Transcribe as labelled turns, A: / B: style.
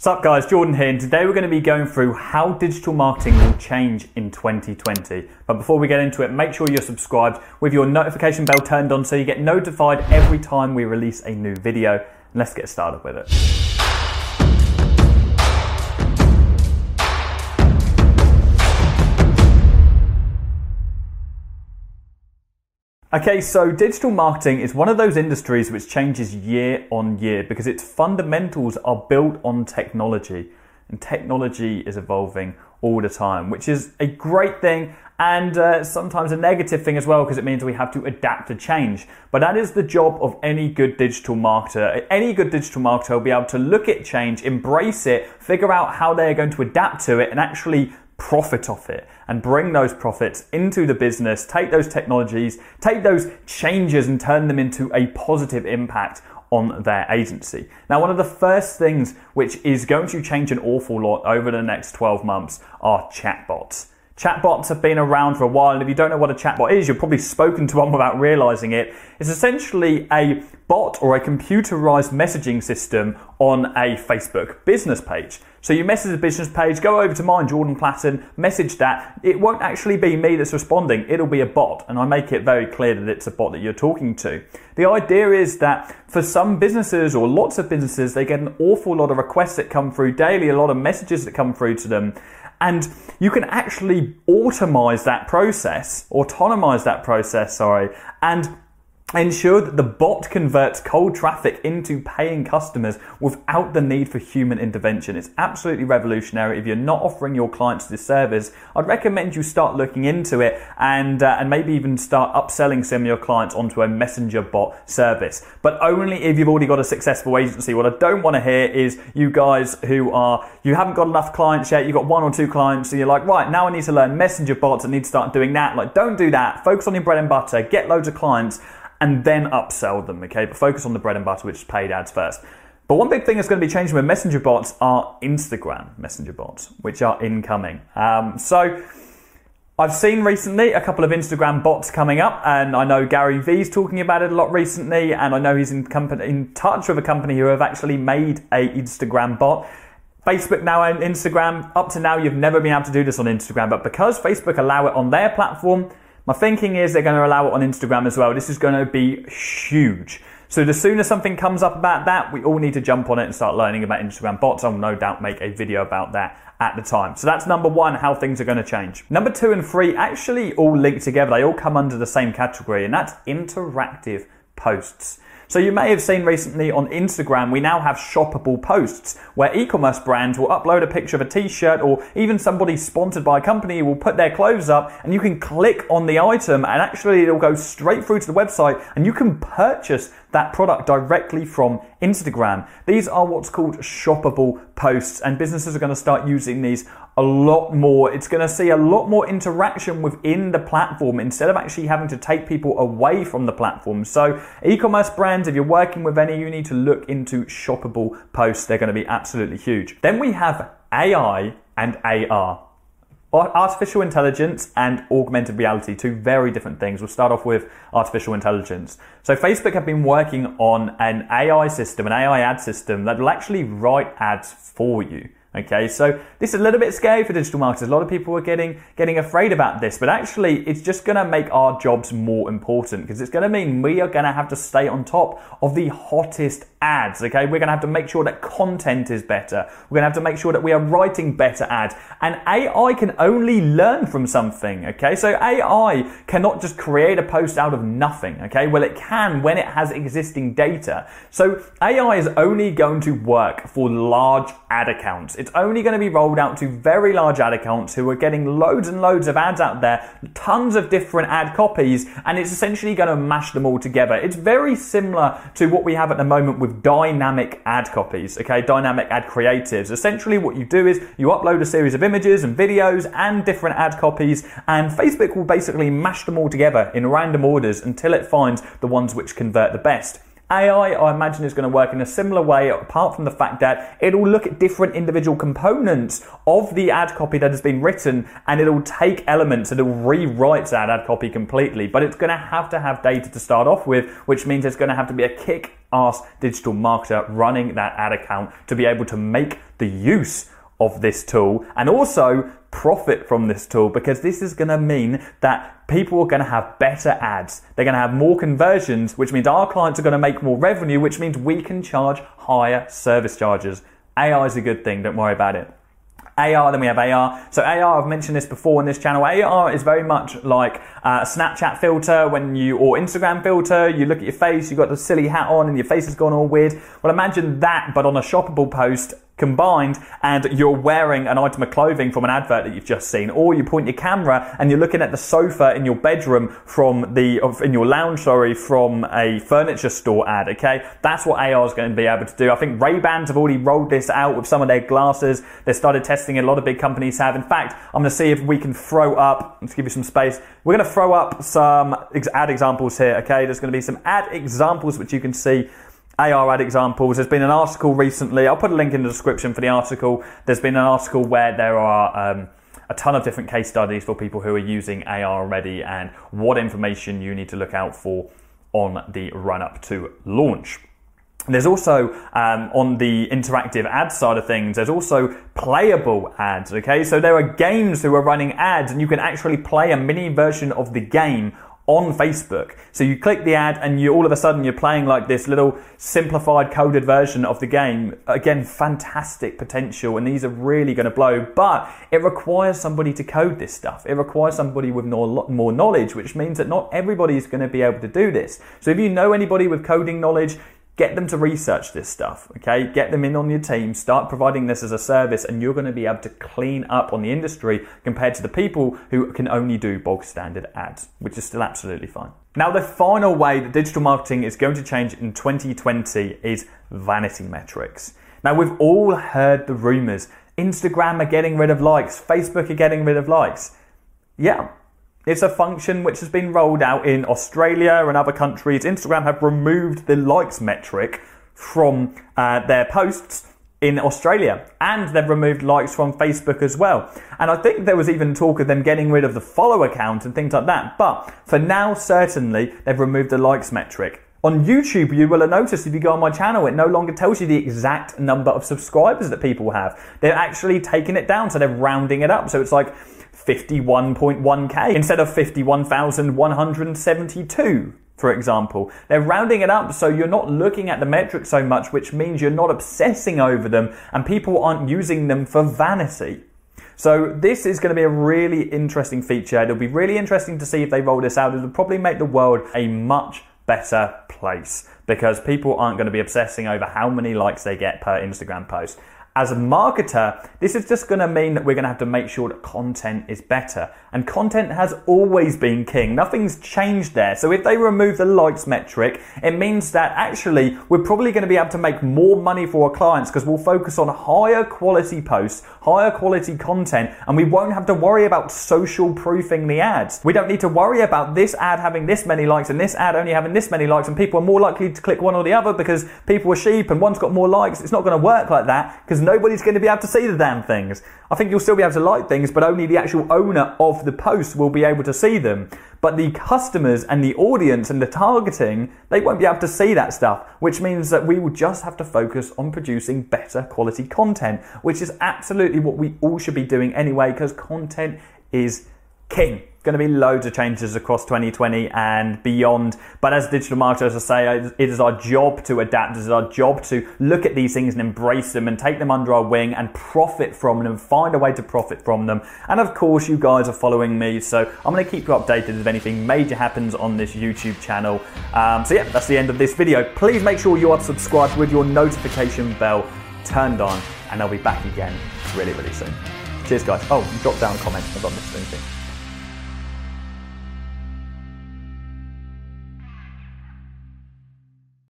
A: What's up guys, Jordan here, and today we're going to be going through how digital marketing will change in 2020. But before we get into it, make sure you're subscribed with your notification bell turned on so you get notified every time we release a new video. And let's get started with it. Okay, so digital marketing is one of those industries which changes year on year because its fundamentals are built on technology. And technology is evolving all the time, which is a great thing and uh, sometimes a negative thing as well because it means we have to adapt to change. But that is the job of any good digital marketer. Any good digital marketer will be able to look at change, embrace it, figure out how they're going to adapt to it, and actually profit off it and bring those profits into the business, take those technologies, take those changes and turn them into a positive impact on their agency. Now, one of the first things which is going to change an awful lot over the next 12 months are chatbots. Chatbots have been around for a while, and if you don't know what a chatbot is, you've probably spoken to one without realizing it. It's essentially a bot or a computerized messaging system on a Facebook business page. So you message the business page, go over to mine, Jordan Platten, message that. It won't actually be me that's responding, it'll be a bot. And I make it very clear that it's a bot that you're talking to. The idea is that for some businesses or lots of businesses, they get an awful lot of requests that come through daily, a lot of messages that come through to them. And you can actually automize that process, autonomize that process, sorry, and ensure that the bot converts cold traffic into paying customers without the need for human intervention. It's absolutely revolutionary. If you're not offering your clients this service, I'd recommend you start looking into it and uh, and maybe even start upselling some of your clients onto a messenger bot service. But only if you've already got a successful agency. What I don't want to hear is you guys who are you haven't got enough clients yet. You've got one or two clients, and you're like, right now I need to learn messenger bots. I need to start doing that. Like, don't do that. Focus on your bread and butter. Get loads of clients and then upsell them, okay? But focus on the bread and butter, which is paid ads first. But one big thing that's going to be changing with messenger bots are Instagram messenger bots, which are incoming. Um, so I've seen recently a couple of Instagram bots coming up, and I know Gary Vee's talking about it a lot recently, and I know he's in, company, in touch with a company who have actually made a Instagram bot. Facebook now and Instagram, up to now, you've never been able to do this on Instagram, but because Facebook allow it on their platform, my thinking is they're going to allow it on Instagram as well. This is going to be huge. So the sooner something comes up about that, we all need to jump on it and start learning about Instagram bots. I'll no doubt make a video about that at the time. So that's number one, how things are going to change. Number two and three actually all link together. They all come under the same category, and that's interactive posts. So you may have seen recently on Instagram, we now have shoppable posts where e-commerce brands will upload a picture of a t-shirt or even somebody sponsored by a company will put their clothes up and you can click on the item and actually it'll go straight through to the website and you can purchase that product directly from Instagram. These are what's called shoppable posts and businesses are going to start using these a lot more. It's going to see a lot more interaction within the platform instead of actually having to take people away from the platform. So, e-commerce brands, if you're working with any, you need to look into shoppable posts. They're going to be absolutely huge. Then we have AI and AR. Artificial intelligence and augmented reality, two very different things. We'll start off with artificial intelligence. So Facebook have been working on an AI system, an AI ad system that will actually write ads for you. Okay, so this is a little bit scary for digital marketers. A lot of people are getting getting afraid about this, but actually, it's just going to make our jobs more important because it's going to mean we are going to have to stay on top of the hottest ads. Okay, we're going to have to make sure that content is better. We're going to have to make sure that we are writing better ads, and AI can only learn from something. Okay, so AI cannot just create a post out of nothing. Okay, well, it can when it has existing data. So AI is only going to work for large ad accounts. It's only going to be rolled out to very large ad accounts who are getting loads and loads of ads out there, tons of different ad copies, and it's essentially going to mash them all together. It's very similar to what we have at the moment with dynamic ad copies, okay? Dynamic ad creatives. Essentially, what you do is you upload a series of images and videos and different ad copies, and Facebook will basically mash them all together in random orders until it finds the ones which convert the best. AI, I imagine, is going to work in a similar way, apart from the fact that it'll look at different individual components of the ad copy that has been written and it'll take elements and it'll rewrite that ad copy completely. But it's going to have to have data to start off with, which means it's going to have to be a kick ass digital marketer running that ad account to be able to make the use of this tool and also profit from this tool because this is going to mean that people are going to have better ads. They're going to have more conversions, which means our clients are going to make more revenue, which means we can charge higher service charges. AI is a good thing, don't worry about it. AR, then we have AR. So AR, I've mentioned this before in this channel. AR is very much like a Snapchat filter when you, or Instagram filter, you look at your face, you've got the silly hat on and your face has gone all weird. Well, imagine that, but on a shoppable post combined and you're wearing an item of clothing from an advert that you've just seen or you point your camera and you're looking at the sofa in your bedroom from the in your lounge sorry from a furniture store ad okay? That's what AR is going to be able to do. I think Ray-Bans have already rolled this out with some of their glasses. They started testing it a lot of big companies have. In fact I'm going to see if we can throw up let's give you some space. We're going to throw up some ad examples here okay? There's going to be some ad examples which you can see AR ad examples. There's been an article recently. I'll put a link in the description for the article. There's been an article where there are um, a ton of different case studies for people who are using AR already and what information you need to look out for on the run up to launch. There's also um, on the interactive ad side of things, there's also playable ads. Okay, so there are games who are running ads, and you can actually play a mini version of the game on Facebook. So you click the ad and you all of a sudden you're playing like this little simplified coded version of the game. Again, fantastic potential and these are really going to blow, but it requires somebody to code this stuff. It requires somebody with more knowledge, which means that not everybody is going to be able to do this. So if you know anybody with coding knowledge, Get them to research this stuff, okay? Get them in on your team, start providing this as a service, and you're going to be able to clean up on the industry compared to the people who can only do bog standard ads, which is still absolutely fine. Now, the final way that digital marketing is going to change in 2020 is vanity metrics. Now, we've all heard the rumors Instagram are getting rid of likes, Facebook are getting rid of likes. Yeah, it's a function which has been rolled out in Australia and other countries. Instagram have removed the likes metric from uh, their posts in Australia and they've removed likes from Facebook as well. And I think there was even talk of them getting rid of the follow account and things like that. But for now, certainly, they've removed the likes metric. On YouTube, you will have noticed if you go on my channel, it no longer tells you the exact number of subscribers that people have. They're actually taking it down, so they're rounding it up. So it's like 51.1k instead of 51,172 for example. They're rounding it up so you're not looking at the metrics so much, which means you're not obsessing over them and people aren't using them for vanity. So this is going to be a really interesting feature. It'll be really interesting to see if they roll this out. It'll probably make the world a much better place because people aren't going to be obsessing over how many likes they get per Instagram post as a marketer, this is just going to mean that we're going to have to make sure that content is better. And content has always been king. Nothing's changed there. So if they remove the likes metric, it means that actually we're probably going to be able to make more money for our clients because we'll focus on higher quality posts, higher quality content, and we won't have to worry about social proofing the ads. We don't need to worry about this ad having this many likes and this ad only having this many likes, and people are more likely to click one or the other because people are sheep and one's got more likes. It's not going to work like that because nobody's going to be able to see the damn things. I think you'll still be able to like things, but only the actual owner of the post will be able to see them. But the customers and the audience and the targeting, they won't be able to see that stuff, which means that we will just have to focus on producing better quality content, which is absolutely what we all should be doing anyway, because content is king going to be loads of changes across 2020 and beyond. But as digital marketers, I say, it is our job to adapt. It is our job to look at these things and embrace them and take them under our wing and profit from them, find a way to profit from them. And of course, you guys are following me, so I'm going to keep you updated if anything major happens on this YouTube channel. Um, so yeah, that's the end of this video. Please make sure you are subscribed with your notification bell turned on, and I'll be back again really, really soon. Cheers, guys. Oh, drop down a comment if I missed anything.